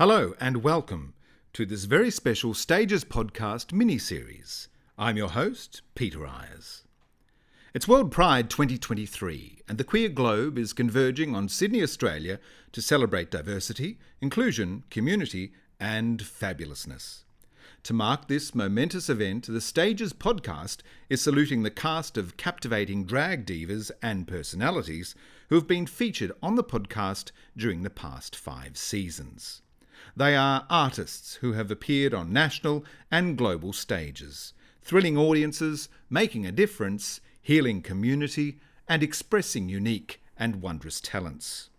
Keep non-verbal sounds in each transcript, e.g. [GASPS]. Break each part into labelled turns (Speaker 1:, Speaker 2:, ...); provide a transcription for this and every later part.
Speaker 1: Hello and welcome to this very special Stages podcast mini series. I'm your host, Peter Ayres. It's World Pride 2023, and the queer globe is converging on Sydney, Australia to celebrate diversity, inclusion, community, and fabulousness. To mark this momentous event, the Stages podcast is saluting the cast of captivating drag divas and personalities who have been featured on the podcast during the past five seasons. They are artists who have appeared on national and global stages, thrilling audiences, making a difference, healing community, and expressing unique and wondrous talents.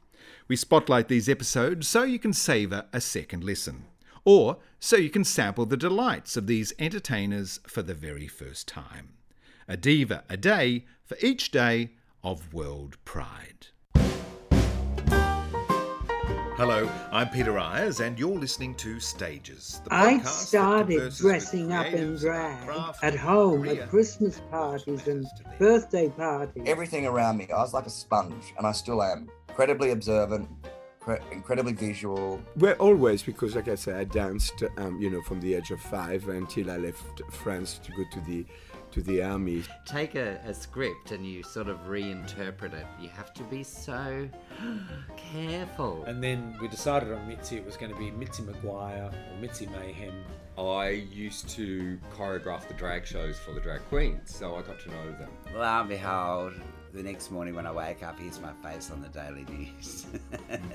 Speaker 1: We spotlight these episodes so you can savour a second listen, or so you can sample the delights of these entertainers for the very first time. A diva a day for each day of World Pride. Hello, I'm Peter Ayres, and you're listening to Stages.
Speaker 2: I started dressing up in drag
Speaker 1: craft,
Speaker 2: at home
Speaker 1: career,
Speaker 2: at Christmas parties and birthday parties.
Speaker 3: everything around me. I was like a sponge, and I still am. Incredibly observant, cre- incredibly visual.
Speaker 4: Well, always because, like I said, I danced, um, you know, from the age of five until I left France to go to the to the army.
Speaker 5: take a, a script and you sort of reinterpret it. You have to be so [GASPS] careful.
Speaker 6: And then we decided on Mitzi, it was going to be Mitzi Maguire or Mitzi Mayhem.
Speaker 7: I used to choreograph the drag shows for the drag queens, so I got to know them.
Speaker 8: Lo and behold, the next morning when I wake up, here's my face on the Daily News. [LAUGHS]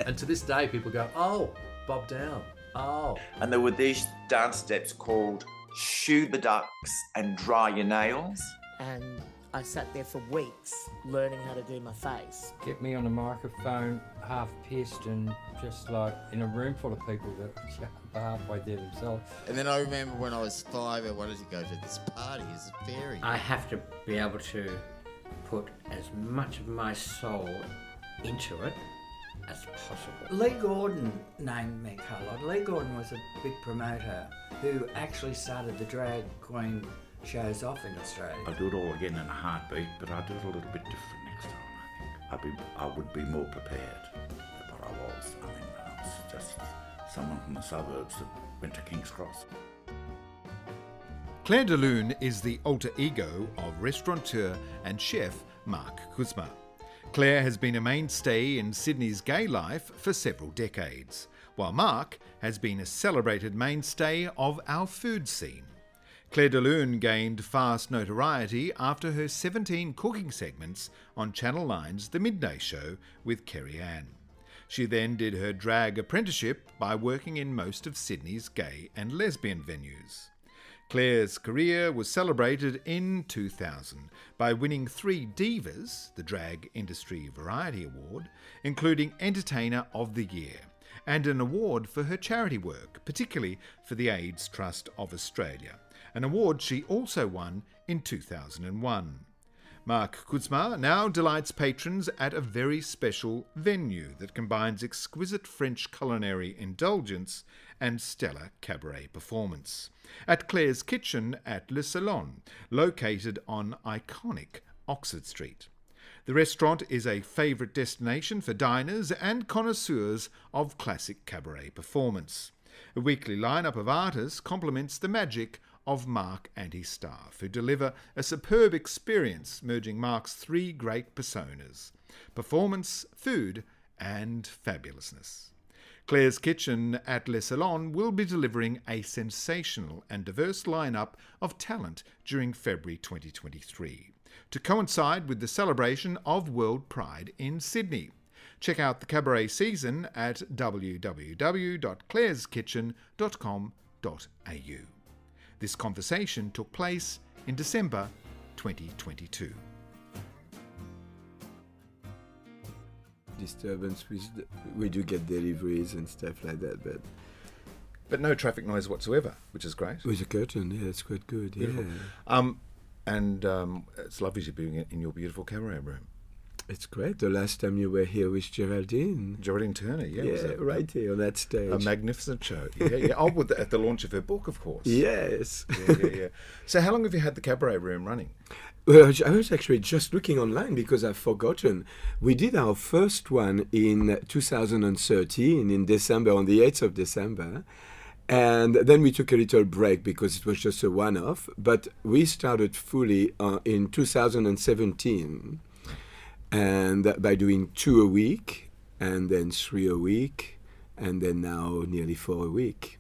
Speaker 9: And to this day, people go, "Oh, Bob Downe. Oh,
Speaker 10: and there were these dance steps called shoe the ducks and dry your nails.
Speaker 11: and I sat there for weeks learning how to do my face.
Speaker 12: get me on a microphone, half pissed, and just like in a room full of people that are [LAUGHS] halfway there themselves.
Speaker 13: And then I remember when I was five, I wanted to go to this party as a fairy.
Speaker 5: I have to be able to put as much of my soul into it as possible.
Speaker 14: Lee Gordon named me coloured. Lee Gordon was a big promoter who actually started the drag queen shows off in Australia.
Speaker 15: I'll do it all again in a heartbeat, but I'll do it a little bit different next time. I think I'd be, I would be more prepared, but I was. I mean, I was just someone from the suburbs that went to King's Cross.
Speaker 1: Claire de Lune is the alter ego of restaurateur and chef Mark Kuzma. Claire has been a mainstay in Sydney's gay life for several decades, while Mark has been a celebrated mainstay of our food scene. Claire de Lune gained fast notoriety after her 17 cooking segments on Channel 9's The Midday Show with Kerri-Anne. She then did her drag apprenticeship by working in most of Sydney's gay and lesbian venues. Claire's career was celebrated in 2000 by winning three Divas, the Drag Industry Variety Award, including Entertainer of the Year, and an award for her charity work, particularly for the AIDS Trust of Australia, an award she also won in 2001. Mark Kuzma now delights patrons at a very special venue that combines exquisite French culinary indulgence and stellar cabaret performance. At Claire's Kitchen at Le Salon, located on iconic Oxford Street. The restaurant is a favourite destination for diners and connoisseurs of classic cabaret performance. A weekly lineup of artists complements the magic of Mark and his staff, who deliver a superb experience merging Mark's three great personas performance, food, and fabulousness. Claire's Kitchen at Le Salon will be delivering a sensational and diverse lineup of talent during February 2023 to coincide with the celebration of World Pride in Sydney. Check out the cabaret season at www.claire'skitchen.com.au. This conversation took place in December 2022.
Speaker 4: Disturbance, we, we do get deliveries and stuff like that, but
Speaker 1: But no traffic noise whatsoever, which is great.
Speaker 4: with a curtain, yeah, it's quite good.
Speaker 1: Beautiful.
Speaker 4: Yeah.
Speaker 1: Um, and um, it's lovely to be in your beautiful camera room.
Speaker 4: It's great. The last time you were here with Geraldine.
Speaker 1: Geraldine Turner, yeah,
Speaker 4: Yeah,
Speaker 1: was a-
Speaker 4: right here on that stage.
Speaker 1: A magnificent show. Yeah, yeah. Oh, with the, at the launch of her book, of course.
Speaker 4: Yes.
Speaker 1: Yeah, yeah, yeah. So, how long have you had the cabaret room running?
Speaker 4: Well, I was actually just looking online because I've forgotten. We did our first one in 2013 in December, on the 8th of December. And then we took a little break because it was just a one off. But we started fully uh, in 2017 and by doing two a week and then three a week and then now nearly four a week.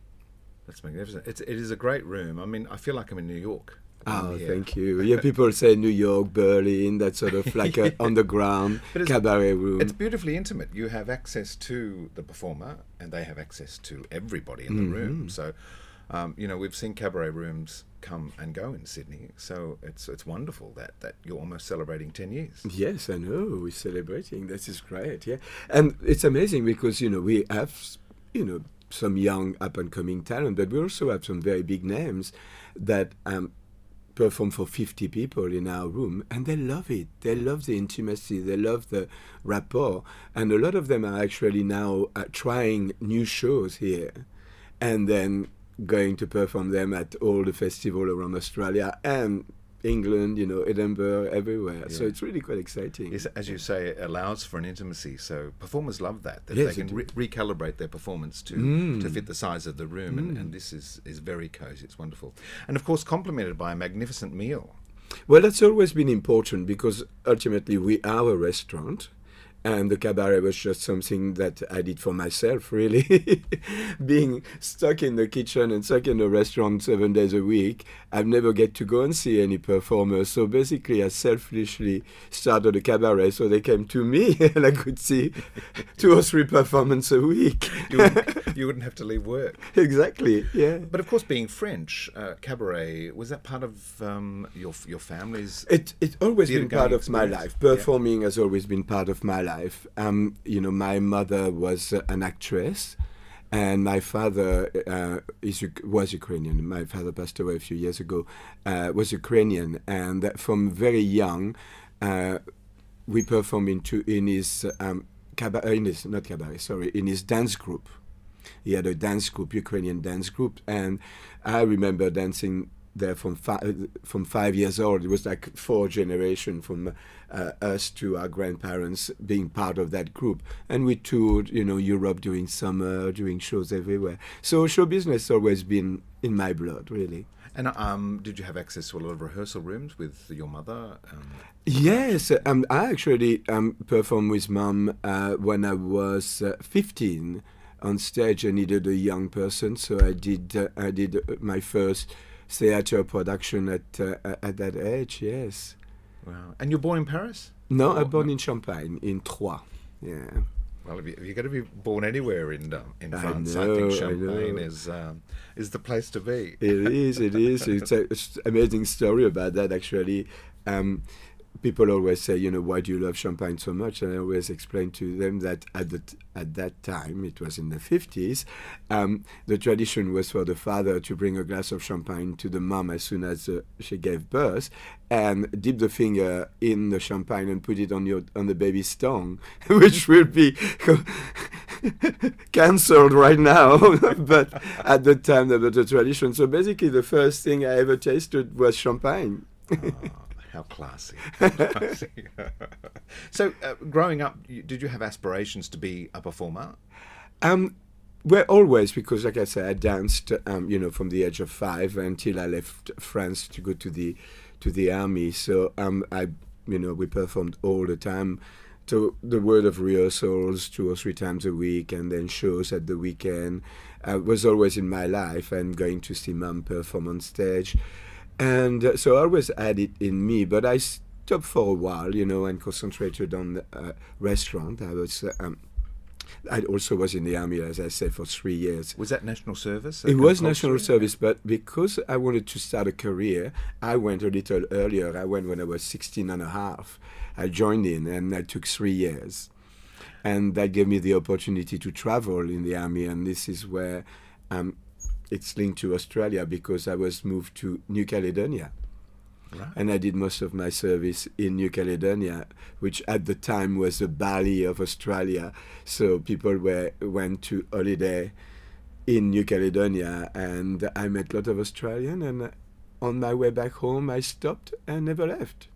Speaker 1: That's magnificent. It's, it is a great room. I mean, I feel like I'm in New York.
Speaker 4: Oh,
Speaker 1: Yeah.
Speaker 4: thank you. [LAUGHS] Yeah, people say New York, Berlin, that sort of [LAUGHS] like a underground cabaret room.
Speaker 1: It's beautifully intimate. You have access to the performer, and they have access to everybody in the mm-hmm.
Speaker 4: room.
Speaker 1: So, um, you know, we've seen cabaret rooms come and go in Sydney. So it's it's wonderful that that you're almost celebrating ten years.
Speaker 4: Yes, I know. We're celebrating. This is great. Yeah, and it's amazing because you know we have you know some young up and coming talent, but we also have some very big names that um, perform for 50 people in our room and they love it they love the intimacy they love the rapport and a lot of them are actually now uh, trying new shows here and then going to perform them at all the festival around australia and england you know edinburgh everywhere so it's really quite exciting
Speaker 1: Yes, as you say, it allows for an intimacy. So performers love that. That
Speaker 4: Yes,
Speaker 1: they can re- recalibrate their performance to
Speaker 4: Mm.
Speaker 1: to fit the size of the room, and,
Speaker 4: Mm.
Speaker 1: and this is is very cozy. It's wonderful, and of course complemented by a magnificent meal.
Speaker 4: Well, that's always been important because ultimately we are a restaurant. And the cabaret was just something that I did for myself, really. [LAUGHS] Being stuck in the kitchen and stuck in the restaurant seven days a week, I've never get to go and see any performers. So basically, I selfishly started a cabaret so they came to me [LAUGHS] and I could see [LAUGHS] two or three performances a week.
Speaker 1: You wouldn't, you wouldn't have to leave work.
Speaker 4: exactly, yeah.
Speaker 1: But of course, being French, uh, cabaret was that part of um, your your family's?
Speaker 4: It it's always been part of my life.
Speaker 1: Yeah.
Speaker 4: Performing has always been part of my life. Um, you know, my mother was uh, an actress, and my father uh, is was Ukrainian. My father passed away a few years ago. Uh, was Ukrainian, and from very young, uh, we performed into in his um, cabaret, in his not cabaret, sorry, in his dance group. He had a dance group, Ukrainian dance group, and I remember dancing there from five from five years old. It was like four generation from uh, us to our grandparents being part of that group, and we toured, you know, Europe during summer, doing shows everywhere. So show business always been in my blood, really.
Speaker 1: And um, did you have access to a lot of rehearsal rooms with your mother? Um,
Speaker 4: Yes, um, I actually um, performed with mom uh, when I was uh, 15 on stage. I needed a young person, so I did. Uh, I did uh, my first theater production at uh, at that age. Yes.
Speaker 1: wow. And you're born in Paris?
Speaker 4: No,
Speaker 1: Oh,
Speaker 4: I'm born in Champagne, in Troyes. Yeah.
Speaker 1: Well, if, you, if you're going to be born anywhere in um, in France, I,
Speaker 4: know,
Speaker 1: think Champagne
Speaker 4: know.
Speaker 1: is um, is the place to be.
Speaker 4: It is. It is. [LAUGHS] It's a amazing story about that. Actually, um, people always say, you know, why do you love champagne so much? And I always explain to them that at the t- at that time, it was in the fifties, um, the tradition was for the father to bring a glass of champagne to the mom as soon as uh, she gave birth, and dip the finger in the champagne and put it on your on the baby's tongue, [LAUGHS] which will be [LAUGHS] cancelled right now. [LAUGHS] but at the time, that was the tradition. So basically, the first thing I ever tasted was champagne.
Speaker 1: How classy. [LAUGHS] How classy. [LAUGHS] so, uh, growing up, did you have aspirations to be a performer?
Speaker 4: Um, well, always because, like I said, I danced, um, you know, from the age of five until I left France to go to the to the army. So, um, I, you know, we performed all the time. To the word of rehearsals two or three times a week, and then shows at the weekend uh, was always in my life. And going to see mom perform on stage, and uh, so I always had it in me. But I stopped for a while, you know, and concentrated on the uh, restaurant. I was. Uh, um, I also was in the army, as I said, for three years.
Speaker 1: Was that national service?
Speaker 4: It was national service, but because I wanted to start a career, I went a little earlier. I went when I was 16 and a half. I joined in, and I took three years. And that gave me the opportunity to travel in the army, and this is where um, it's linked to Australia because I was moved to New Caledonia.
Speaker 1: Right.
Speaker 4: and I did most of my service in New Caledonia, which at the time was the Bali of Australia. So people were went to holiday in New Caledonia, and I met a lot of Australian. And on my way back home, I stopped and never left.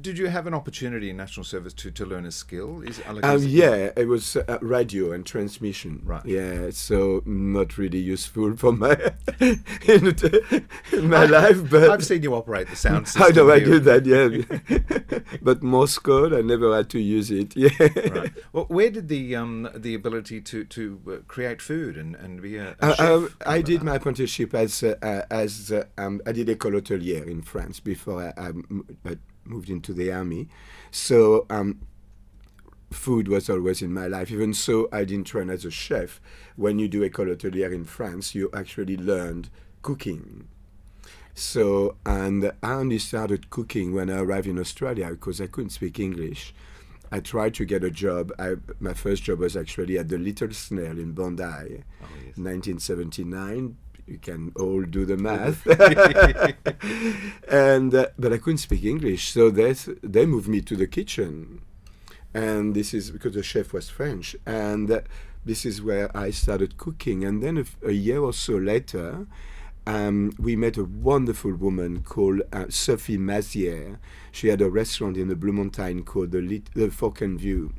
Speaker 1: Did you have an opportunity in national service to, to learn a skill? Is,
Speaker 4: Um, yeah, it was uh, radio and transmission.
Speaker 1: Right.
Speaker 4: Yeah, so not really useful [LAUGHS] for my in, my life. But
Speaker 1: I've seen you operate the sound [LAUGHS]
Speaker 4: I know
Speaker 1: system
Speaker 4: I do that. Yeah, [LAUGHS] but Morse code, I never had to use it. Yeah.
Speaker 1: right. Well, where did the um, the ability to to uh, create food and, and be a, a
Speaker 4: Uh,
Speaker 1: chef
Speaker 4: um,
Speaker 1: come
Speaker 4: I did my apprenticeship as uh, uh, as uh, um, I did école hôtelière in France before I, I m- I moved into the army. So um, food was always in my life. Even so, I didn't train as a chef. When you do école hôtelière in France, you actually learned cooking. So, and I only started cooking when I arrived in Australia because I couldn't speak English. I tried to get a job. I, my first job was actually at the Little Snail in Bondi, 1979. You can all do the [LAUGHS] math. [LAUGHS] and uh, but I couldn't speak English, so they they moved me to the kitchen, and this is because the chef was French, and uh, this is where I started cooking. And then a, f- a year or so later, um, we met a wonderful woman called uh, Sophie Mazier. She had a restaurant in the Blue Mountain called the, Lit- the Fork and View.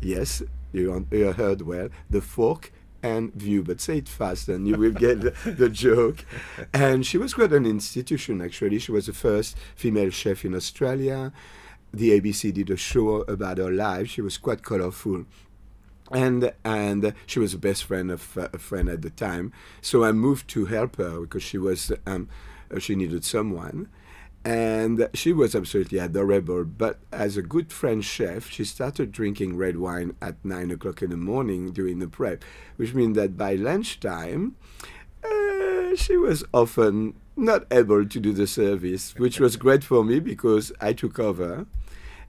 Speaker 4: Yes, you, un- you heard well. The Fork and View, but say it fast and you will get the, the joke. And she was quite an institution, actually. She was the first female chef in Australia. The ABC did a show about her life. She was quite colorful and and she was the best friend of uh, a friend at the time. So I moved to help her because she was um, she needed someone, and she was absolutely adorable. But as a good French chef, she started drinking red wine at nine o'clock in the morning during the prep, which means that by lunchtime, uh, she was often not able to do the service, which was great for me because I took over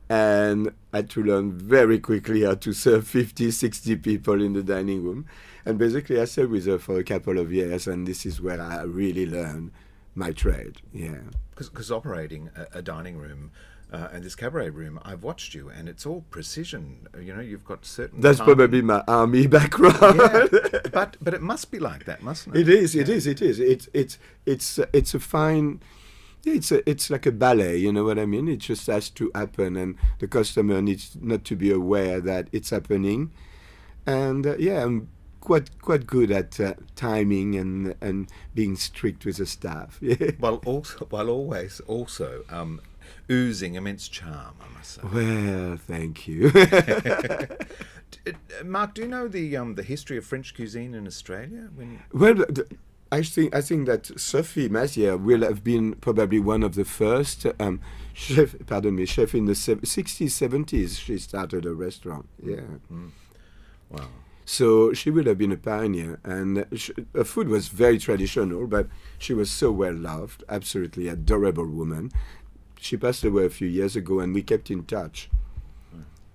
Speaker 4: and I had to learn very quickly how to serve [LAUGHS] 50, 60 people in the dining room. And basically, I stayed with her for a couple of years, and this is where I really learned my trade. Yeah.
Speaker 1: Because operating a, a dining room uh, and this cabaret room, I've watched you, and it's all precision. You know, you've got certain.
Speaker 4: That's
Speaker 1: timing.
Speaker 4: probably my army [LAUGHS] background.
Speaker 1: yeah, but but it must be like that, mustn't it?
Speaker 4: It is. It is. It is. It's it's it's it's a fine. It's a, it's like a ballet, you know what I mean? It just has to happen, and the customer needs not to be aware that it's happening. And uh, yeah, I'm quite quite good at uh, timing and and being strict with the staff. [LAUGHS]
Speaker 1: While also, while always also um, oozing immense charm, I must say.
Speaker 4: Well, thank you. [LAUGHS]
Speaker 1: Uh, Mark, do you know the um, the history of French cuisine in Australia? When
Speaker 4: Well, th- I think I think that Sophie Mazière will have been probably one of the first um, chef. Pardon me, chef in the sixties, seventies. She started a restaurant. Yeah.
Speaker 1: Wow.
Speaker 4: So she would have been a pioneer, and sh her food was very traditional, but she was so well loved. Absolutely adorable woman. She passed away a few years ago, and we kept in touch.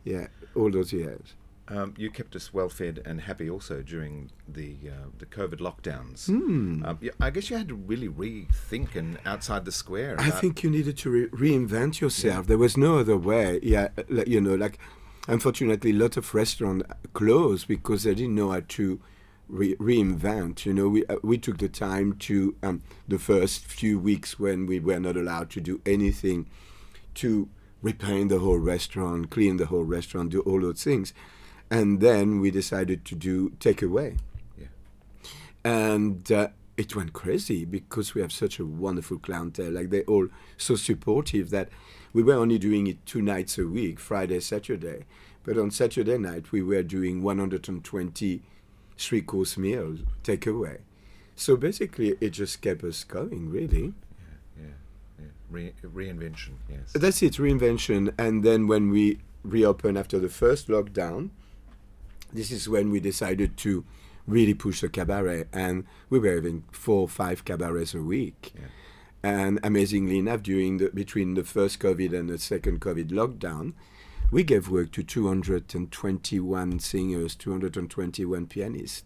Speaker 4: Yeah, all those years.
Speaker 1: um, you kept us well fed and happy also during the uh, the COVID lockdowns.
Speaker 4: Hmm.
Speaker 1: Um, I guess you had to really rethink and outside the square.
Speaker 4: I think you needed to re- reinvent yourself. There was no other way. Yeah, you know, like unfortunately, a lot of restaurants closed because they didn't know how to re- reinvent. You know, we uh, we took the time to um, the first few weeks when we were not allowed to do anything to repaint the whole restaurant, clean the whole restaurant, do all those things, and then we decided to do takeaway yeah. and uh, it went crazy because we have such a wonderful clientele. Like they're all so supportive that we were only doing it two nights a week, Friday, Saturday. But on Saturday night, we were doing 120 three course meals takeaway. So basically, it just kept us going, really.
Speaker 1: yeah, yeah. yeah. Re- reinvention. Yes.
Speaker 4: That's it, reinvention. And then when we reopened after the first lockdown, this is when we decided to really push the cabaret. And we were having four or five cabarets a week. And amazingly enough, during the between the first COVID and the second COVID lockdown, we gave work to 221 singers, 221 pianists,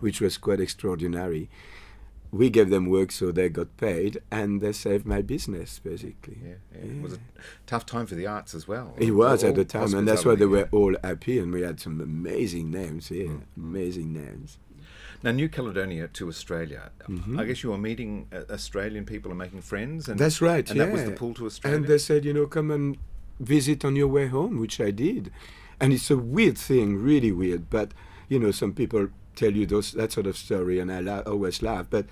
Speaker 4: which was quite extraordinary. we gave them work so they got paid and they saved my business basically.
Speaker 1: Yeah, yeah. It was a tough time for the arts as well.
Speaker 4: It was at the time, and that's why they were all happy, and we had some amazing names here. Hmm. Amazing names.
Speaker 1: Now, New Caledonia to Australia.
Speaker 4: Mhm.
Speaker 1: I guess you were meeting uh, Australian people and making friends. And
Speaker 4: That's right.
Speaker 1: And
Speaker 4: yeah.
Speaker 1: that was the pull to Australia.
Speaker 4: And they said, you know, come and visit on your way home, which I did. And it's a weird thing, really weird. But you know, some people tell you those that sort of story, and I la- always laugh. But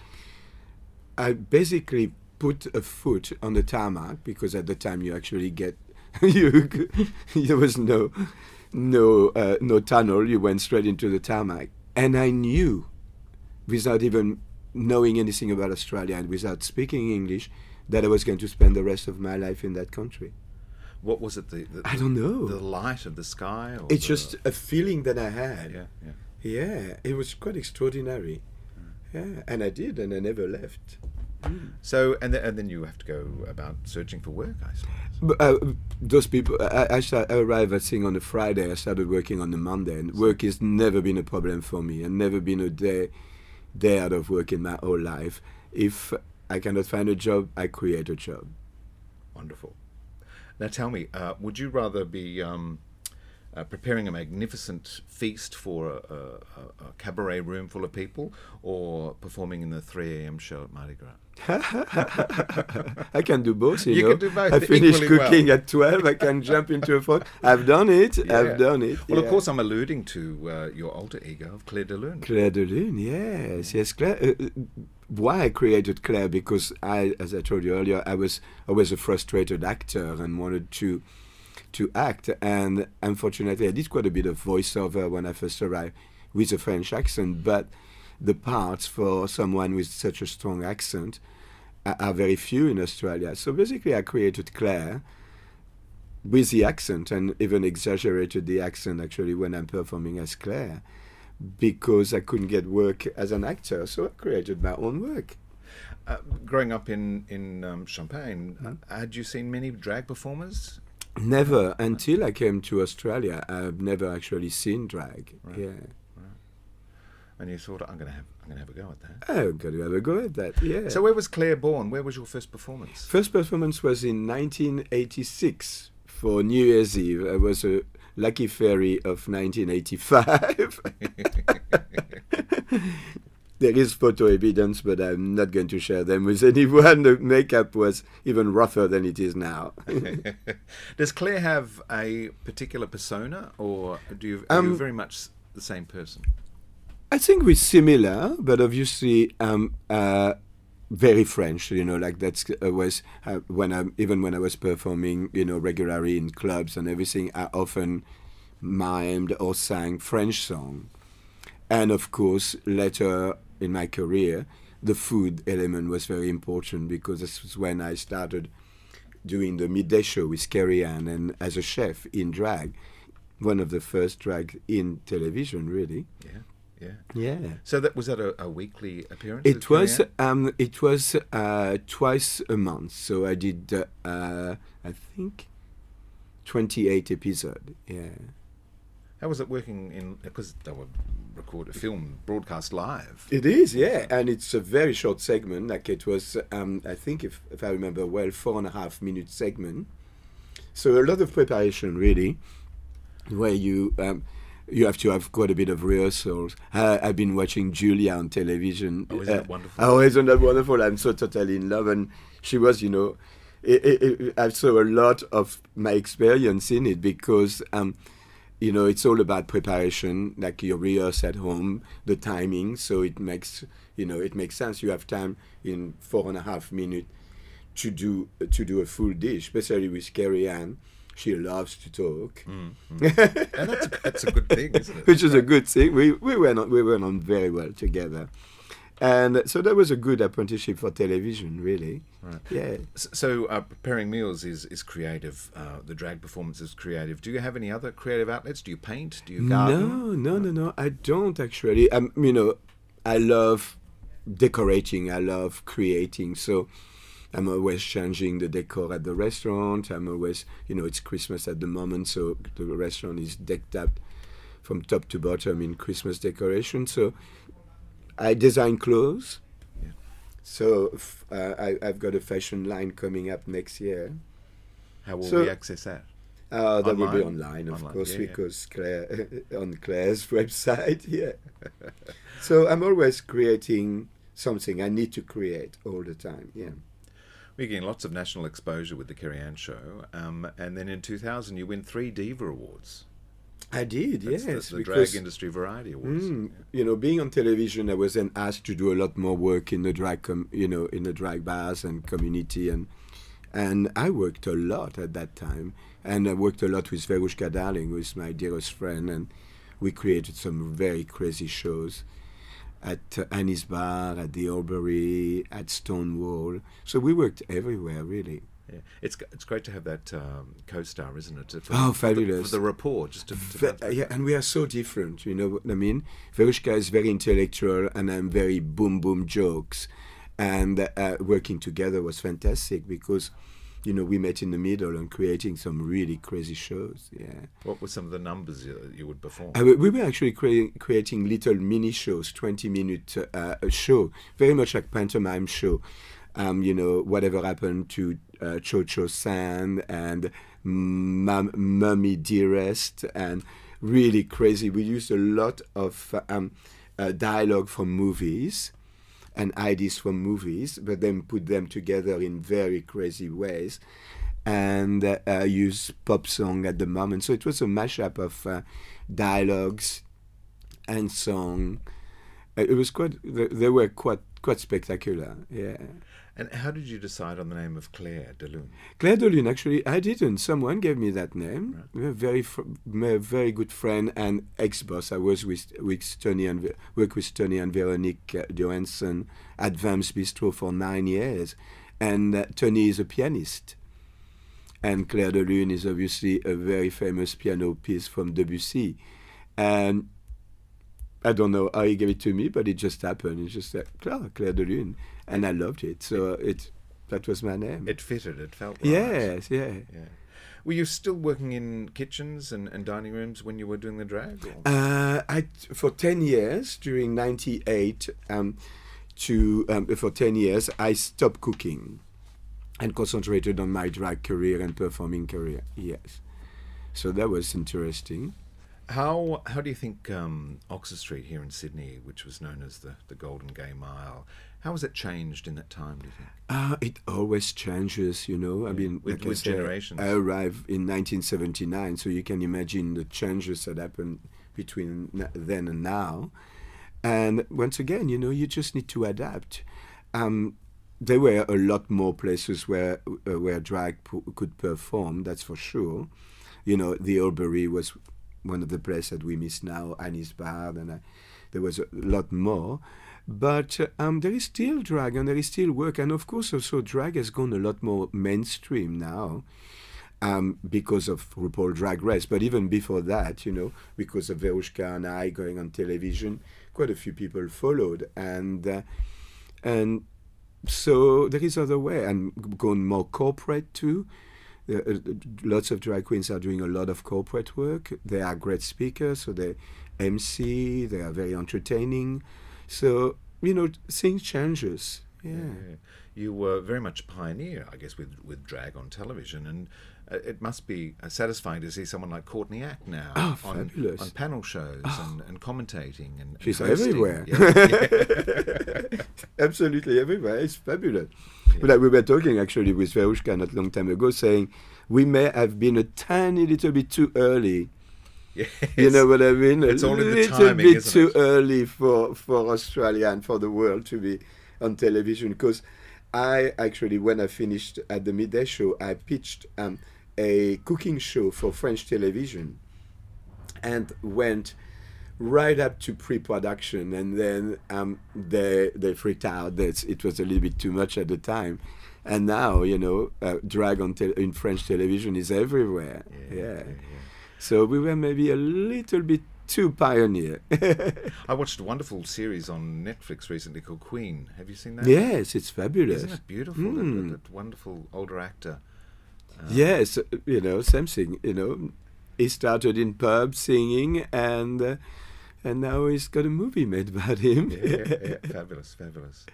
Speaker 4: I basically put a foot on the tarmac because at the time you actually get [LAUGHS] you [LAUGHS] there was no no uh, no tunnel. You went straight into the tarmac, and I knew without even knowing anything about Australia and without speaking English that I was going to spend the rest of my life in that country.
Speaker 1: what was it? The, the
Speaker 4: I don't know.
Speaker 1: The light of the sky. Or
Speaker 4: It's
Speaker 1: the-
Speaker 4: just a feeling that I had.
Speaker 1: Yeah, yeah.
Speaker 4: Yeah, it was quite extraordinary. Yeah, and I did, and I never left.
Speaker 1: So, and then, and then you have to go about searching for work, I suppose.
Speaker 4: But, uh, those people, I, I, start, I arrived at thing on a Friday. I started working on the Monday, and work has never been a problem for me, and never been a day, day out of work in my whole life. If I cannot find a job, I create a job.
Speaker 1: Wonderful. Now, tell me, uh, would you rather be um, uh, preparing a magnificent feast for a, a, a- cabaret room full of people, or performing in the 3 a.m. show at Mardi Gras? [LAUGHS]
Speaker 4: I can do both. You,
Speaker 1: You
Speaker 4: know,
Speaker 1: can do both
Speaker 4: I finish
Speaker 1: equally well.
Speaker 4: cooking at twelve. I can jump into a phone. I've done it.
Speaker 1: Yeah.
Speaker 4: I've done it.
Speaker 1: Well, of course, I'm alluding to uh, your alter ego of Claire de Lune.
Speaker 4: Claire de Lune, yes, yes. Claire, uh, uh, why I created Claire because I, as I told you earlier, I was always a frustrated actor and wanted to to act. And unfortunately, I did quite a bit of voiceover when I first arrived with a French accent, but the parts for someone with such a strong accent are, very few in Australia. So basically, I created Claire with the accent and even exaggerated the accent actually when I'm performing as Claire because I couldn't get work as an actor. So I created my own work.
Speaker 1: Uh, growing up in in um, Champagne,
Speaker 4: Hmm?
Speaker 1: had you seen many drag performers?
Speaker 4: Never until I came to Australia. I've never actually seen drag. Yeah.
Speaker 1: And you thought, I'm going to have I'm going to have a go at that.
Speaker 4: Oh, I've got to have a go at that. Yeah.
Speaker 1: So where was Claire born? Where was your first performance?
Speaker 4: First performance was in 1986 for New Year's Eve. I was a lucky fairy of 1985. [LAUGHS] [LAUGHS] there is photo evidence, but I'm not going to share them with [LAUGHS] anyone. The makeup was even rougher than it is now. [LAUGHS]
Speaker 1: Does Claire have a particular persona, or do you, are you
Speaker 4: Um,
Speaker 1: very much the same person?
Speaker 4: I think we're similar, but obviously um, uh, very French. You know, like that's uh, was uh, when I even when I was performing, you know, regularly in clubs and everything. I often mimed or sang French song, and of course later in my career, the food element was very important because this was when I started doing the midday show with Kerri-Anne and as a chef in drag, one of the first drag in television, really.
Speaker 1: Yeah, yeah,
Speaker 4: Yeah.
Speaker 1: So that was that a, a weekly appearance?
Speaker 4: It was um, it was uh, twice a month. So I did uh, uh, I think twenty eight episode. Yeah.
Speaker 1: How was it working in? Because they were recorded, film, broadcast live.
Speaker 4: It is, yeah, and it's a very short segment. Like it was, um, I think, if if I remember well, four and a half minute segment. So a lot of preparation, really, where you um, you have to have quite a bit of rehearsals. I, I've been watching Julia on television.
Speaker 1: Oh, isn't that wonderful?
Speaker 4: Oh, isn't that wonderful? I'm so totally in love, and she was, you know, it, it, it, I saw a lot of my experience in it because. Um, you know, it's all about preparation, like you rehearse at home, the timing, so it makes, you know, it makes sense. You have time in four and a half minutes to do to do a full dish, especially with Kerri-Anne. She loves to talk,
Speaker 1: mm. [LAUGHS] And that's a- that's a good thing, isn't it?
Speaker 4: Which is a good thing. We we went on we went on very well together, and so that was a good apprenticeship for television, really.
Speaker 1: Right.
Speaker 4: Yeah.
Speaker 1: So uh, preparing meals is is creative. Uh, the drag performance is creative. Do you have any other creative outlets? Do you paint? Do you garden?
Speaker 4: No, no, no, no. I don't actually. Um, you know, I love decorating. I love creating. So I'm always changing the decor at the restaurant. I'm always, you know, it's Christmas at the moment, so the restaurant is decked up from top to bottom in Christmas decoration. So I design clothes. So f- uh, I, I've got a fashion line coming up next year.
Speaker 1: How will
Speaker 4: So-
Speaker 1: we access that?
Speaker 4: Uh, that will be
Speaker 1: Online?
Speaker 4: online, of
Speaker 1: Online,
Speaker 4: course,
Speaker 1: yeah, yeah.
Speaker 4: because Claire [LAUGHS] on Claire's [LAUGHS] website. [LAUGHS] Yeah. so I'm always creating something. I need to create all the time. Yeah.
Speaker 1: We're getting lots of national exposure with the Kerri-Anne show, um, and then in 2000 you win three Diva Awards.
Speaker 4: I did,
Speaker 1: That's
Speaker 4: yes.
Speaker 1: the,
Speaker 4: because-
Speaker 1: Drag Industry Variety Awards.
Speaker 4: Mm, You know, being on television, I was then asked to do a lot more work in the drag, com- you know, in the drag bars and community, and and I worked a lot at that time, and I worked a lot with Verushka Darling, who is my dearest friend, and we created some very crazy shows at uh, Annie's Bar, at the Albury, at Stonewall. So we worked everywhere, really.
Speaker 1: Yeah. It's it's great to have that um, co-star, isn't it? For,
Speaker 4: Oh,
Speaker 1: for the-
Speaker 4: fabulous.
Speaker 1: For the, rapport, just to, to
Speaker 4: Ve- yeah, and we are so different, you know what I mean? Verushka is very intellectual, and I'm very boom boom jokes. And uh, working together was fantastic because, you know, we met in the middle and creating some really crazy shows. Yeah.
Speaker 1: What were some of the numbers you, you would perform?
Speaker 4: Uh, we- we were actually crea- creating little mini shows, 20 minute uh, a show, very much like pantomime show. Um, you know, whatever happened to uh, Cho San and Mum- Mummy Dearest, and really crazy. We used a lot of um, uh, dialogue from movies and ideas from movies, but then put them together in very crazy ways and uh, use pop song at the moment. So it was a mashup of uh, dialogues and song. Uh, It was quite. They were quite quite spectacular. Yeah.
Speaker 1: And how did you decide on the name of Claire de Lune?
Speaker 4: Claire Dolin, actually, I didn't. Someone gave me that name. A very, fr- very good friend and ex-boss. I was with with Tony and worked with Tony and Veronique uh, Johansson at Vam's Bistro for nine years, and uh, Tony is a pianist, and Claire de Lune is obviously a very famous piano piece from Debussy, and I don't know how he gave it to me, but it just happened. It's just like Claire, Claire de Lune, and I loved it. So it that was my name.
Speaker 1: It fitted. It felt right.
Speaker 4: Yes, yeah.
Speaker 1: Yeah. Were you still working in kitchens and, and dining rooms when you were doing the drag?
Speaker 4: Uh, I for ten years during '98 um, to um, for ten years I stopped cooking and concentrated on my drag career and performing career. Yes, so that was interesting.
Speaker 1: How how do you think um, Oxford Street here in Sydney, which was known as the, the Golden Gay Mile, how has it changed in that time? Do you think?
Speaker 4: Uh, it always changes, you know. I mean,
Speaker 1: with-
Speaker 4: like I
Speaker 1: with
Speaker 4: say,
Speaker 1: generations.
Speaker 4: I arrived in 1979, so you can imagine the changes that happened between then and now. And once again, you know, you just need to adapt. Um, there were a lot more places where uh, where drag p- could perform. That's for sure. You know, the Albury was one of the places that we miss now. Annie's Bar, and uh, there was a lot more. But uh, um, there is still drag and there is still work, and of course also drag has gone a lot more mainstream now. Um, because of RuPaul Drag Race, but even before that, you know, because of Verushka and I going on television, quite a few people followed, and uh, and so there is other way and going more corporate too. Uh, uh, lots of drag queens are doing a lot of corporate work. They are great speakers, so they MC. They are very entertaining. So you know, things changes. Yeah.
Speaker 1: You were very much a pioneer, I guess, with, with drag on television, and it must be uh, satisfying to see someone like Courtney Act now
Speaker 4: Oh,
Speaker 1: on, on panel shows and, and commentating and, and
Speaker 4: She's
Speaker 1: hosting.
Speaker 4: everywhere.
Speaker 1: Yeah. [LAUGHS]
Speaker 4: Absolutely everywhere. It's fabulous. But like we were talking actually with Verushka not long time ago, saying we may have been a tiny little bit too early. You know what I mean?
Speaker 1: It's
Speaker 4: a
Speaker 1: all in the
Speaker 4: little
Speaker 1: timing,
Speaker 4: bit too
Speaker 1: it?
Speaker 4: early for, for Australia and for the world to be on television. Because I actually, when I finished at the midday show, I pitched um, a cooking show for French television and went right up to pre-production and then um, they they freaked out that it was a little bit too much at the time and now you know uh, drag on te- in french television is everywhere yeah, so we were maybe a little bit too pioneer [LAUGHS]
Speaker 1: I watched a wonderful series on Netflix recently called Queen. Have you seen that?
Speaker 4: yes it's fabulous
Speaker 1: Isn't it beautiful?
Speaker 4: Mm.
Speaker 1: that, that wonderful older actor. Uh,
Speaker 4: yes, you know, same thing. You know, he started in pubs singing, and uh, and now he's got a movie made about him.
Speaker 1: yeah, yeah, [LAUGHS] yeah. fabulous, fabulous.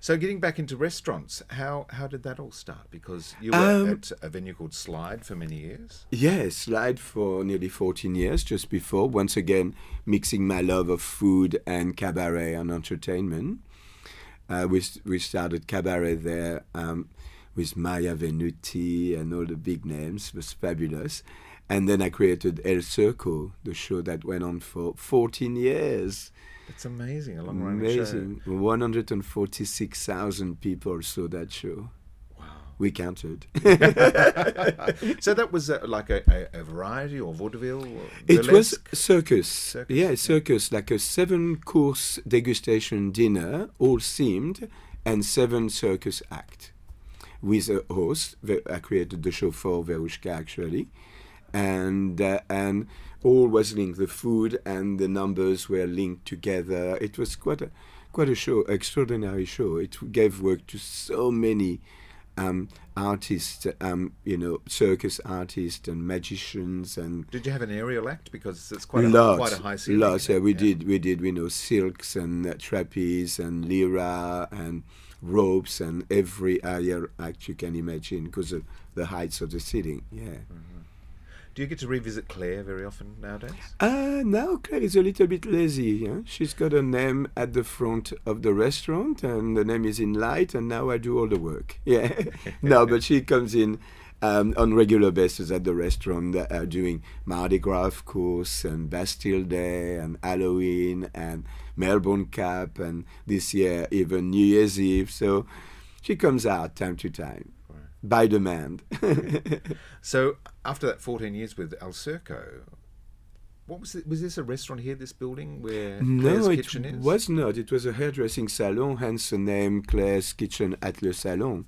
Speaker 1: So, getting back into restaurants, how how did that all start? Because you were
Speaker 4: Um,
Speaker 1: at a venue called Slide for many years.
Speaker 4: Yes, Slide for nearly 14 years, just before. Once again, mixing my love of food and cabaret and entertainment. Uh, we, we started cabaret there um, with Maya Venuti and all the big names. It was fabulous. And then I created El Circo, the show that went on for 14 years.
Speaker 1: That's amazing, a long running show.
Speaker 4: Amazing. 146,000 people saw that show. Wow. We counted. [LAUGHS]
Speaker 1: so that was uh, like a, a, a variety or vaudeville? Or
Speaker 4: It was circus.
Speaker 1: Circus,
Speaker 4: Yeah, circus, like a seven course degustation dinner, all themed, and seven circus act. With a host, I created the show for Verushka actually, and uh, and all was linked. The food and the numbers were linked together. It was quite a quite a show, extraordinary show. It gave work to so many um, artists, um, you know, circus artists and magicians and
Speaker 1: Did you have an aerial act? Because it's quite a, quite a high ceiling.
Speaker 4: lots. Yeah, we did. We did. We know silks and uh, trapeze and lyra and ropes and every aerial act you can imagine because of the heights of the ceiling. Yeah.
Speaker 1: Do you get to revisit Claire very often nowadays?
Speaker 4: Uh, now Claire is a little bit lazy. Yeah? She's got a name at the front of the restaurant, and the name is in light, and now I do all the work. [LAUGHS] Yeah, [LAUGHS] no, but she comes in um, on regular basis at the restaurant, uh, doing Mardi Gras, of course, and Bastille Day, and Halloween, and Melbourne Cup, and this year even New Year's Eve. So she comes out time to time by demand. [LAUGHS]
Speaker 1: So after that 14 years with El Circo, what was it? Was this a restaurant here, this building where Claire's
Speaker 4: No, it
Speaker 1: Kitchen is?
Speaker 4: was not. It was a hairdressing salon, hence the name Claire's Kitchen at Le Salon.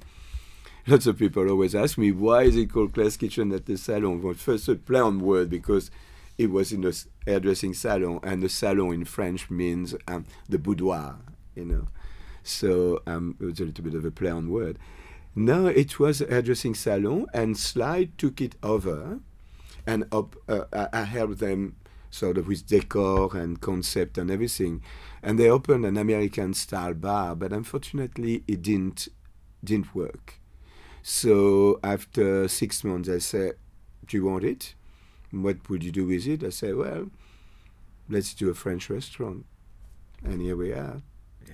Speaker 4: Lots of people always ask me, why is it called Claire's Kitchen at the Salon? Well, first, a play on word because it was in s- hairdressing salon, and the salon in French means um, the boudoir, you know. So um, it was a little bit of a play on word. No, it was a hairdressing salon, and Slide took it over and up, uh, I helped them sort of with decor and concept and everything. And they opened an American style bar, but unfortunately it didn't didn't work. So after six months, I said, "Do you want it? What would you do with it?" I said, "Well, let's do a French restaurant." And here we are,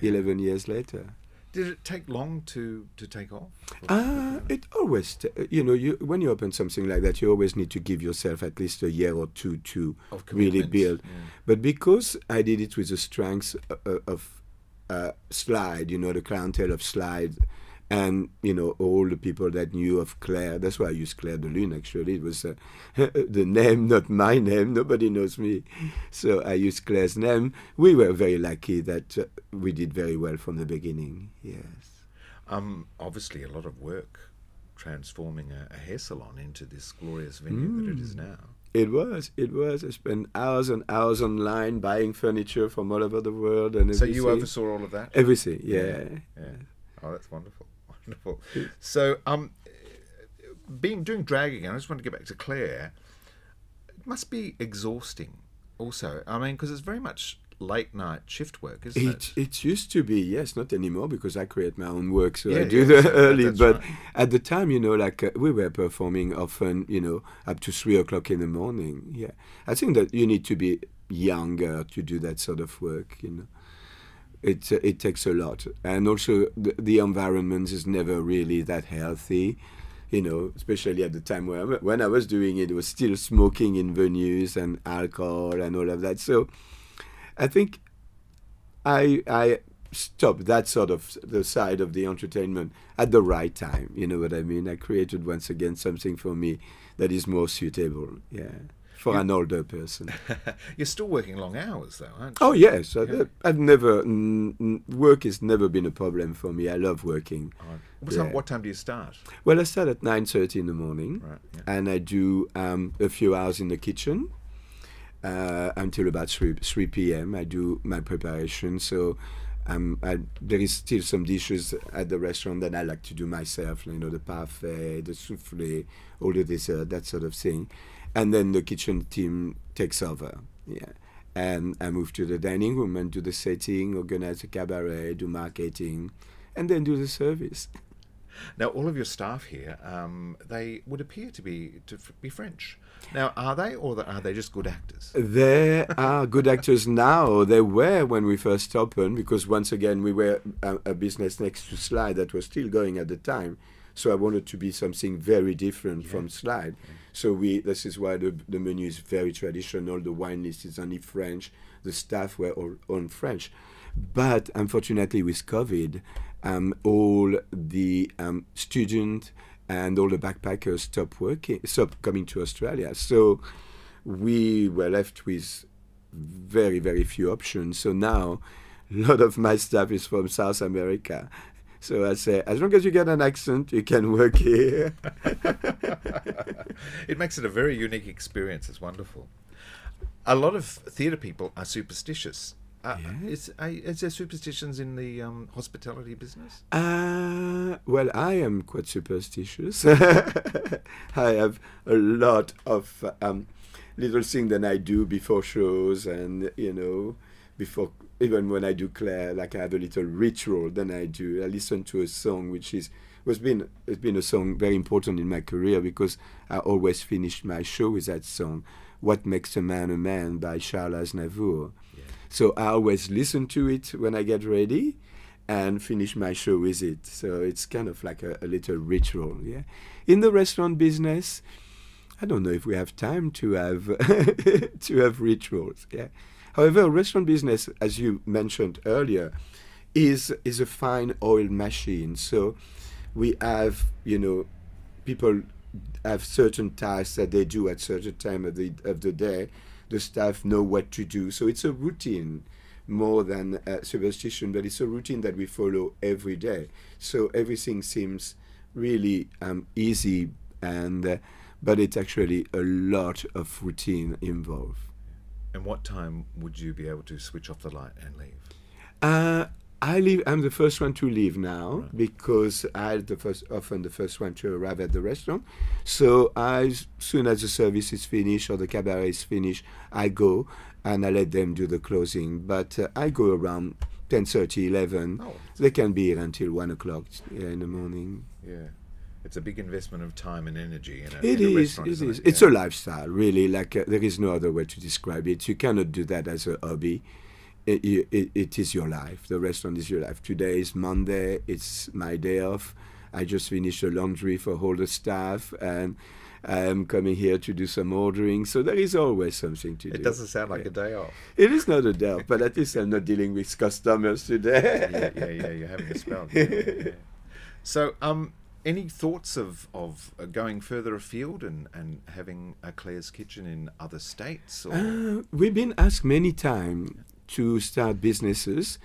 Speaker 4: eleven years later.
Speaker 1: Did it take long to, to take off?
Speaker 4: Uh, it always, t- you know, you when you open something like that, you always need to give yourself at least a year or two to
Speaker 1: Of
Speaker 4: really build.
Speaker 1: yeah.
Speaker 4: But because I did it with the strength uh, uh, of uh, Slide, you know, the clientele of Slide, and you know all the people that knew of Claire. That's why I used Claire de Lune. Actually, it was uh, [LAUGHS] the name, not my name. Nobody knows me, so I used Claire's name. We were very lucky that uh, we did very well from the beginning. Yes.
Speaker 1: Um, obviously, a lot of work transforming a, a hair salon into this glorious venue that it is
Speaker 4: Mm.
Speaker 1: now.
Speaker 4: It was. It was. I spent hours and hours online buying furniture from all over the world and
Speaker 1: So
Speaker 4: everything.
Speaker 1: you oversaw all of that?
Speaker 4: Everything. Yeah.
Speaker 1: yeah. Oh, that's wonderful. Wonderful. So, um, being doing drag again. I just want to get back to Claire. It must be exhausting. Also, I mean, because it's very much late night shift work, isn't it?
Speaker 4: It it used to be yes, not anymore because I create my own work, so I do
Speaker 1: yeah,
Speaker 4: the early. But
Speaker 1: right.
Speaker 4: at the time, you know, like uh, we were performing often, you know, up to three o'clock in the morning. Yeah, I think that you need to be younger to do that sort of work. You know, it it takes a lot, and also the, the environment is never really that healthy. You know, especially at the time where when I was doing it, it was still smoking in venues and alcohol and all of that. So, I think I I stopped that sort of the side of the entertainment at the right time. You know what I mean? I created once again something for me that is more suitable. Yeah, for
Speaker 1: You-
Speaker 4: an older person. [LAUGHS]
Speaker 1: You're still working long hours, though, aren't you?
Speaker 4: Oh yes, I,
Speaker 1: Yeah.
Speaker 4: I've never mm, mm, work has never been a problem for me. I love working.
Speaker 1: What time, what time do you start?
Speaker 4: Well, I start at nine thirty in the morning,
Speaker 1: Right, yeah.
Speaker 4: and I do um, a few hours in the kitchen uh, until about three three p.m. I do my preparation. So um, I, there is still some dishes at the restaurant that I like to do myself. You know, the parfait, the souffle, all the dessert, that sort of thing, and then the kitchen team takes over. Yeah. and I move to the dining room and do the setting, organize the cabaret, do marketing, and then do the service. [LAUGHS]
Speaker 1: Now, all of your staff here, um, they would appear to be to f- be French. Now, are they, or are they just good actors?
Speaker 4: They [LAUGHS] are good actors now. They were when we first opened, because once again we were a, a business next to Slide that was still going at the time. So I wanted to be something very different from Slide. So we this is why the, the menu is very traditional. The wine list is only French. The staff were all on French. But unfortunately, with COVID, um, all the um, students and all the backpackers stopped working, stopped coming to Australia. So we were left with very, very few options. So now, [LAUGHS] a lot of my staff is from South America. So I say, as long as you get an accent, you can work here. [LAUGHS]
Speaker 1: it makes it a very unique experience. It's wonderful. A lot of theatre people are superstitious. Uh, is, uh, is there superstitions in the um, hospitality business?
Speaker 4: Uh, well, I am quite superstitious. [LAUGHS] I have a lot of um, little things that I do before shows, and you know, before even when I do Claire, like I have a little ritual. Then I do. I listen to a song which is was been it's been a song very important in my career because I always finish my show with that song. What makes a man a man by Charles Aznavour. So I always listen to it when I get ready and finish my show with it. So it's kind of like a, a, little ritual. Yeah. In the restaurant business, I don't know if we have time to have [LAUGHS] to have rituals. Yeah. However, restaurant business, as you mentioned earlier, is is a fine oil machine. So we have, you know, people have certain tasks that they do at certain time of the of the day the staff know what to do. So it's a routine more than a superstition, but it's a routine that we follow every day. So everything seems really um, easy, and uh, but it's actually a lot of routine involved.
Speaker 1: And what time would you be able to switch off the light and leave?
Speaker 4: Uh, I leave. I'm the first one to leave now right. because I'm the first, often the first one to arrive at the restaurant. So as soon as the service is finished or the cabaret is finished, I go and I let them do the closing. But uh, I go around 10:30, 11. Oh. They can be here until one o'clock in the morning.
Speaker 1: Yeah. It's a big investment of time and energy. In a,
Speaker 4: it
Speaker 1: in a
Speaker 4: is. It is.
Speaker 1: It?
Speaker 4: It's yeah. a lifestyle, really. Like uh, there is no other way to describe it. You cannot do that as a hobby it, it, it is your life. The restaurant is your life. Today is Monday. It's my day off. I just finished the laundry for all the staff, and I'm coming here to do some ordering. So there is always something to
Speaker 1: it
Speaker 4: do.
Speaker 1: It doesn't sound like yeah. a day off.
Speaker 4: It is not a day off, but at least I'm not dealing with customers today.
Speaker 1: yeah, yeah, yeah. You're having a spell. [LAUGHS] Yeah. So, um, any thoughts of, of going further afield and, and having a Claire's Kitchen in other states?
Speaker 4: Uh, we've been asked many times to start businesses.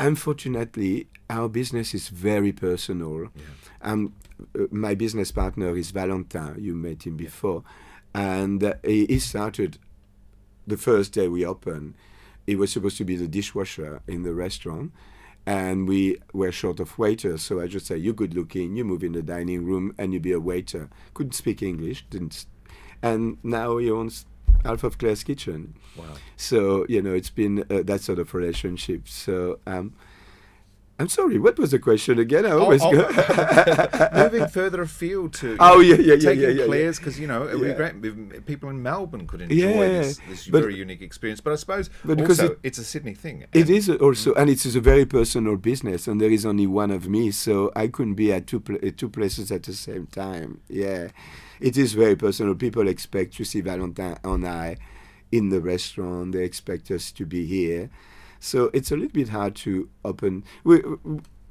Speaker 4: Unfortunately, our business is very personal. Yeah. Um, uh, my business partner is Valentin. You met him before, and uh, he, he started the first day we opened. He was supposed to be the dishwasher in the restaurant, and we were short of waiters. So I just say, "You're good looking. You move in the dining room, and you be a waiter." Couldn't speak English, didn't, and now he owns half of Claire's Kitchen.
Speaker 1: Wow.
Speaker 4: So, you know, it's been uh, that sort of relationship. So, um, I'm sorry, what was the question again? I always
Speaker 1: oh,
Speaker 4: go.
Speaker 1: oh, [LAUGHS] moving further afield to
Speaker 4: oh yeah yeah yeah
Speaker 1: taking
Speaker 4: yeah, yeah,
Speaker 1: Claire's because you know it would be great people in Melbourne could enjoy
Speaker 4: Yeah,
Speaker 1: this, this
Speaker 4: but-
Speaker 1: very unique experience. But I suppose
Speaker 4: But because
Speaker 1: also
Speaker 4: it-
Speaker 1: it's a Sydney thing.
Speaker 4: It is also, and it is a very personal business, and there is only one of me, so I couldn't be at two pla- two places at the same time. Yeah, it is very personal. People expect to see Valentin and I in the restaurant. They expect us to be here, so it's a little bit hard to open. We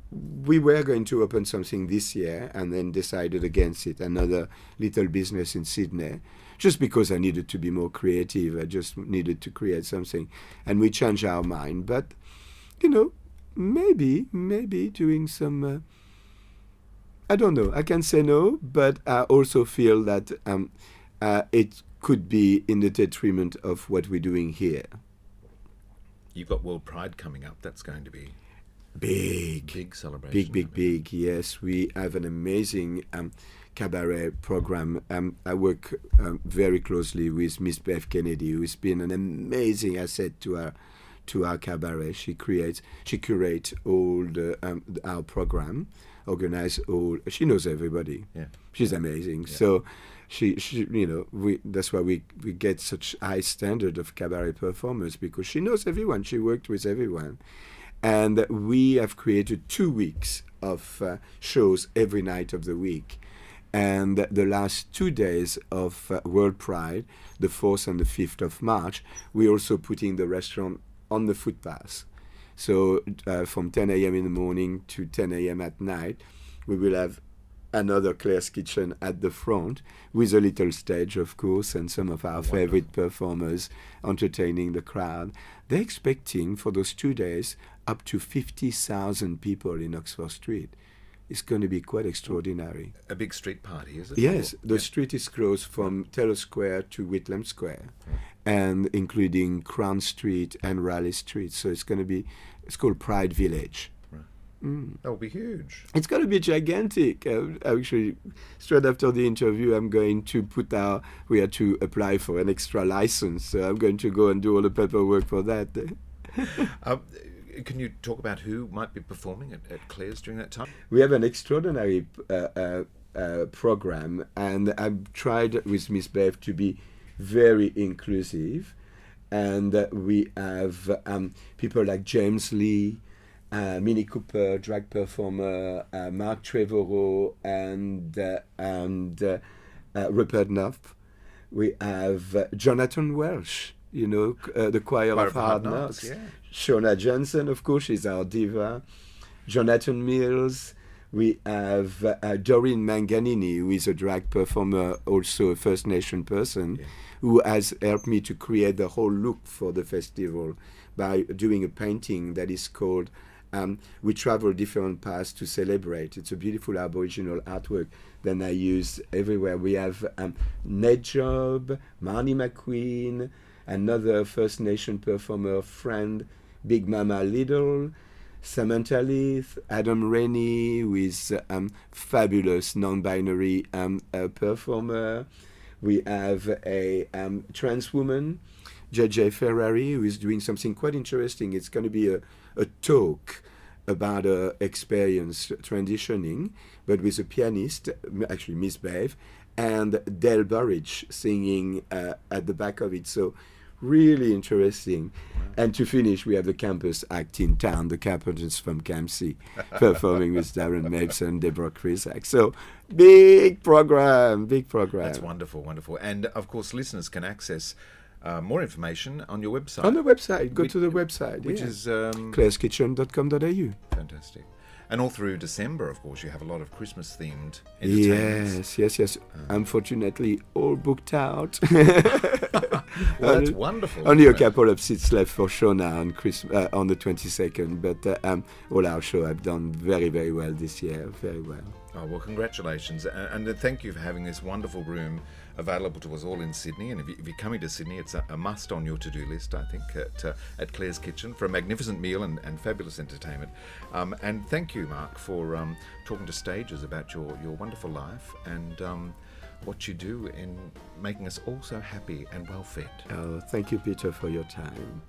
Speaker 4: we were going to open something this year, and then decided against it. Another little business in Sydney. Just because I needed to be more creative, I just needed to create something, and we changed our mind. But you know, maybe, maybe doing some. Uh, I don't know. I can say no, but I also feel that um, uh, it could be in the detriment of what we're doing here.
Speaker 1: You've got World Pride coming up. That's going to be
Speaker 4: Big.
Speaker 1: Big celebration.
Speaker 4: Big, big, big. Yes, we have an amazing um, cabaret program. Um, I work um, very closely with Miss Bev Kennedy, who's been an amazing asset to our to our cabaret. She creates, she curates all the um, our program, organize all. She knows everybody.
Speaker 1: Yeah.
Speaker 4: she's amazing. So. She, she, you know, we. That's why we we get such high standard of cabaret performers because she knows everyone. She worked with everyone, and we have created two weeks of uh, shows every night of the week. And the last two days of uh, World Pride, the 4th and the 5th of March, we're also putting the restaurant on the footpath. So uh, from 10 a.m. in the morning to 10 a.m. at night, we will have another Claire's Kitchen at the front with a little stage, of course, and some of our favorite performers entertaining the crowd. They're expecting for those two days up to 50,000 people in Oxford Street. It's going to be quite extraordinary.
Speaker 1: A big street party, is it?
Speaker 4: Yes, the
Speaker 1: yeah.
Speaker 4: street is closed from Taylor Square to Whitlam Square, and including Crown Street and Riley Street. So it's going to be, it's called Pride Village. Mm.
Speaker 1: That will be huge.
Speaker 4: It's going to be gigantic. Uh, actually, straight after the interview, I'm going to put out, We had to apply for an extra license, so I'm going to go and do all the paperwork for that. [LAUGHS]
Speaker 1: Um, can you talk about who might be performing at, at Claire's during that time?
Speaker 4: We have an extraordinary uh, uh, uh, program, and I've tried with Miss Bev to be very inclusive. And uh, we have um, people like James Lee, uh, Minnie Cooper, drag performer, uh, Mark Trevorrow, and uh, and uh, uh, Rupert Knopf. We have uh, Jonathan Welch, you know, uh, the Choir of Hard Knocks.
Speaker 1: yeah.
Speaker 4: Shauna Jensen, of course, is our diva. Jonathan Mills. We have uh, Doreen Manganini, who is a drag performer, also a First Nation person, who has helped me to create the whole look for the festival by doing a painting that is called um, We Travel Different Paths to Celebrate. It's a beautiful Aboriginal artwork that I use everywhere. We have um, Ned Job, Marnie McQueen, another First Nation performer friend, Big Mama Little, Samantha Leith, Adam Rennie, who is um, fabulous non-binary um, uh, performer. We have a um, trans woman, JJ Ferrari, who is doing something quite interesting. It's going to be a, a talk about her experience transitioning, but with a pianist, actually Miss Bev, and Dale Burridge singing uh, at the back of it. So really interesting. And to finish, we have the campus act in town, the Carpenters from Campsie, [LAUGHS] performing with Darren Mapes and Deborah Krizak. So big program, big program.
Speaker 1: That's wonderful, wonderful. And of course, listeners can access uh, more information on your website.
Speaker 4: On the website, go
Speaker 1: Which-
Speaker 4: to the website.
Speaker 1: Which
Speaker 4: yeah.
Speaker 1: is um,
Speaker 4: claire'skitchen.com.au.
Speaker 1: fantastic. And all through December, of course, you have a lot of Christmas themed entertainments.
Speaker 4: Yes, yes, yes. Unfortunately, all booked out. [LAUGHS]
Speaker 1: Well, that's wonderful,
Speaker 4: Only a
Speaker 1: it?
Speaker 4: couple of seats left for Shona on Chris, uh, on the 22nd, but uh, um, all our show have done very, very well this year. Very well.
Speaker 1: Oh, well, congratulations. And, and thank you for having this wonderful room available to us all in Sydney. And if, you, you're coming to Sydney, it's a, a must on your to do list, I think, at, uh, at Claire's Kitchen for a magnificent meal and, and fabulous entertainment. Um, and thank you, Mark, for um, talking to stages about your, your wonderful life and um, what you do in making us all so happy and well fed.
Speaker 4: Oh, thank you, Peter, for your time.